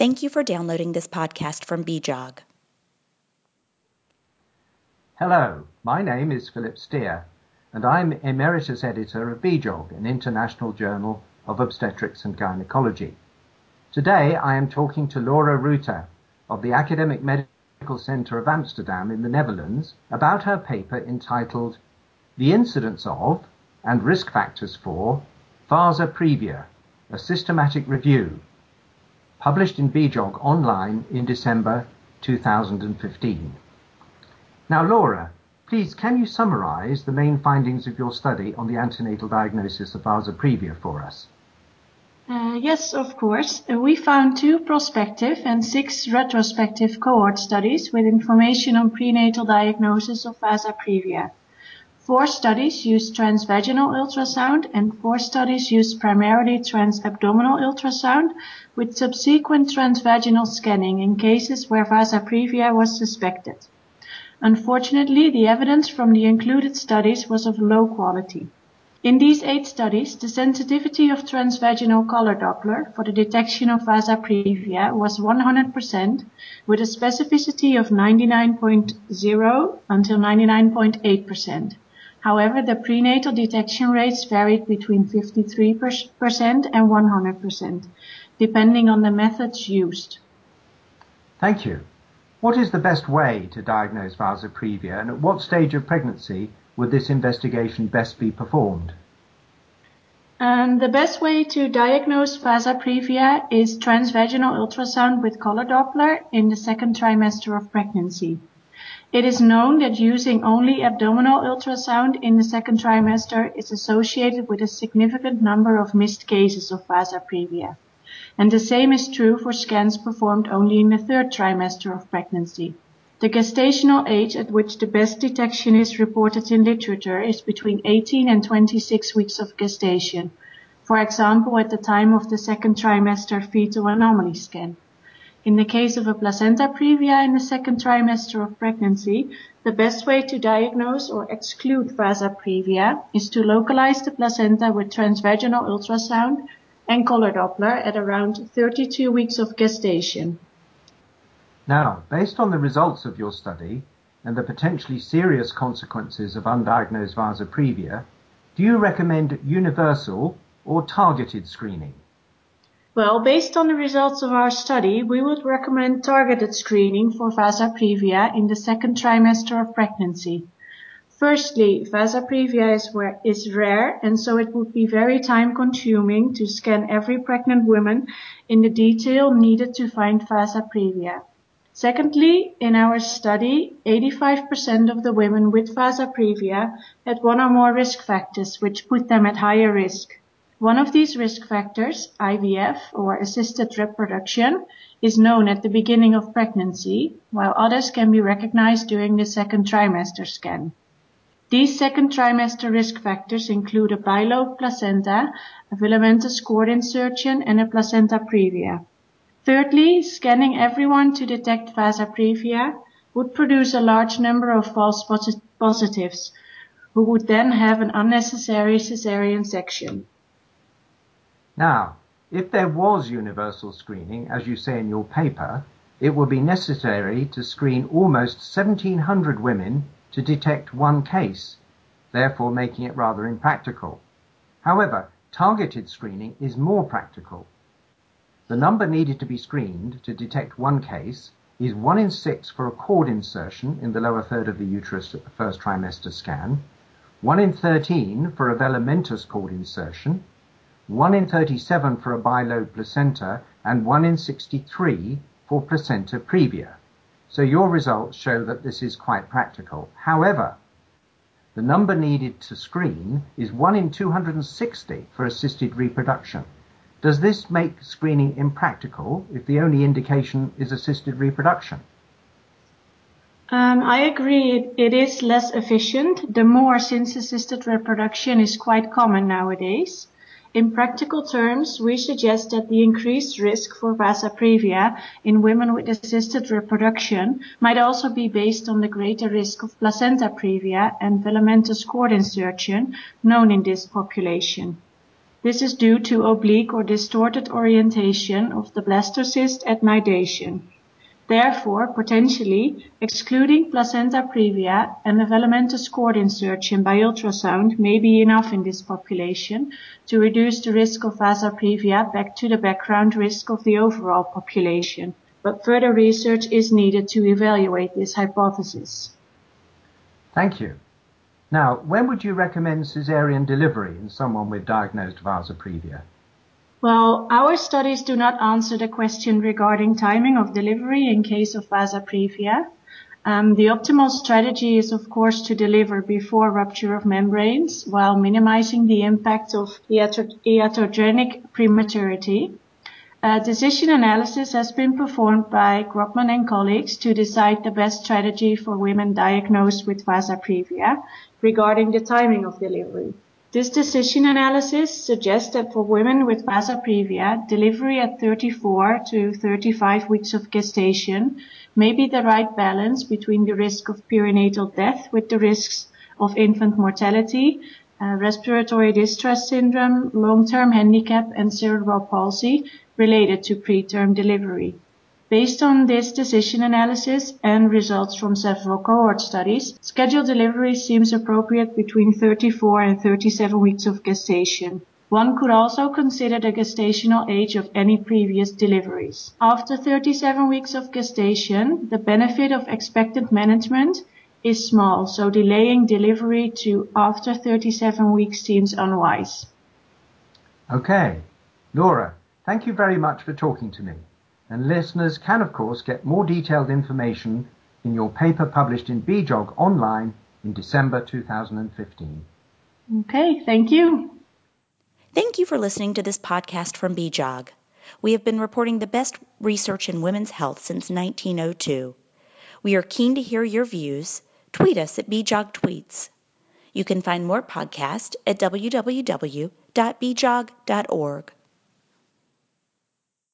Thank you for downloading this podcast from BJOG. Hello, my name is Philip Steer, and I'm Emeritus Editor of BJOG, an international journal of obstetrics and gynecology. Today I am talking to Laura Ruiter of the Academic Medical Center of Amsterdam in the Netherlands about her paper entitled The Incidence of and Risk Factors for Vasa Previa, a Systematic Review, published in BJOG online in December 2015. Now, Laura, please can you summarize the main findings of your study on the antenatal diagnosis of Vasa previa for us? Uh, yes, of course. Uh, we found two prospective and six retrospective cohort studies with information on prenatal diagnosis of Vasa previa. Four studies used transvaginal ultrasound and four studies used primarily transabdominal ultrasound with subsequent transvaginal scanning in cases where Vasa previa was suspected. Unfortunately, the evidence from the included studies was of low quality. In these eight studies, the sensitivity of transvaginal color Doppler for the detection of Vasa previa was 100% with a specificity of 99.0 until 99.8%. However, the prenatal detection rates varied between 53% and 100%, depending on the methods used. Thank you. What is the best way to diagnose Vasa previa and at what stage of pregnancy would this investigation best be performed? Um, the best way to diagnose Vasa previa is transvaginal ultrasound with color Doppler in the second trimester of pregnancy. It is known that using only abdominal ultrasound in the second trimester is associated with a significant number of missed cases of Vasa previa and the same is true for scans performed only in the third trimester of pregnancy. The gestational age at which the best detection is reported in literature is between 18 and 26 weeks of gestation, for example at the time of the second trimester fetal anomaly scan. In the case of a placenta previa in the second trimester of pregnancy, the best way to diagnose or exclude Vasa previa is to localize the placenta with transvaginal ultrasound and color Doppler at around 32 weeks of gestation. Now, based on the results of your study and the potentially serious consequences of undiagnosed Vasa previa, do you recommend universal or targeted screening? Well, based on the results of our study, we would recommend targeted screening for Vasa previa in the second trimester of pregnancy. Firstly, Vasa previa is, is rare and so it would be very time consuming to scan every pregnant woman in the detail needed to find Vasa previa. Secondly, in our study, 85% of the women with Vasa previa had one or more risk factors which put them at higher risk. One of these risk factors, IVF or assisted reproduction, is known at the beginning of pregnancy, while others can be recognized during the second trimester scan. These second trimester risk factors include a bilobed placenta, a velamentous cord insertion, and a placenta previa. Thirdly, scanning everyone to detect Vasa previa would produce a large number of false positives, who would then have an unnecessary caesarean section. Now, if there was universal screening, as you say in your paper, it would be necessary to screen almost 1700 women to detect one case, therefore making it rather impractical. However, targeted screening is more practical. The number needed to be screened to detect one case is 1 in 6 for a cord insertion in the lower third of the uterus at the first trimester scan, 1 in 13 for a velamentous cord insertion, 1 in 37 for a bilobed placenta, and 1 in 63 for placenta previa. So your results show that this is quite practical. However, the number needed to screen is 1 in 260 for assisted reproduction. Does this make screening impractical if the only indication is assisted reproduction? Um, I agree it, it is less efficient, the more since assisted reproduction is quite common nowadays. In practical terms, we suggest that the increased risk for Vasa previa in women with assisted reproduction might also be based on the greater risk of placenta previa and velamentous cord insertion known in this population. This is due to oblique or distorted orientation of the blastocyst at nidation. Therefore, potentially, excluding placenta previa and a velamentous cord insertion by ultrasound may be enough in this population to reduce the risk of vasa previa back to the background risk of the overall population, but further research is needed to evaluate this hypothesis. Thank you. Now, when would you recommend caesarean delivery in someone with diagnosed vasa previa? Well, our studies do not answer the question regarding timing of delivery in case of vasa previa. Um, the optimal strategy is, of course, to deliver before rupture of membranes while minimizing the impact of iatrogenic prematurity. A decision analysis has been performed by Grobman and colleagues to decide the best strategy for women diagnosed with vasa previa regarding the timing of delivery. This decision analysis suggests that for women with vasa previa, delivery at 34 to 35 weeks of gestation may be the right balance between the risk of perinatal death with the risks of infant mortality, uh, respiratory distress syndrome, long-term handicap, and cerebral palsy related to preterm delivery. Based on this decision analysis and results from several cohort studies, scheduled delivery seems appropriate between 34 and 37 weeks of gestation. One could also consider the gestational age of any previous deliveries. After 37 weeks of gestation, the benefit of expectant management is small, so delaying delivery to after 37 weeks seems unwise. Okay. Laura, thank you very much for talking to me and listeners can of course get more detailed information in your paper published in BJOG online in December 2015. Okay, thank you. Thank you for listening to this podcast from BJOG. We have been reporting the best research in women's health since 1902. We are keen to hear your views. Tweet us at BJOG Tweets. You can find more podcasts at www.bjog.org.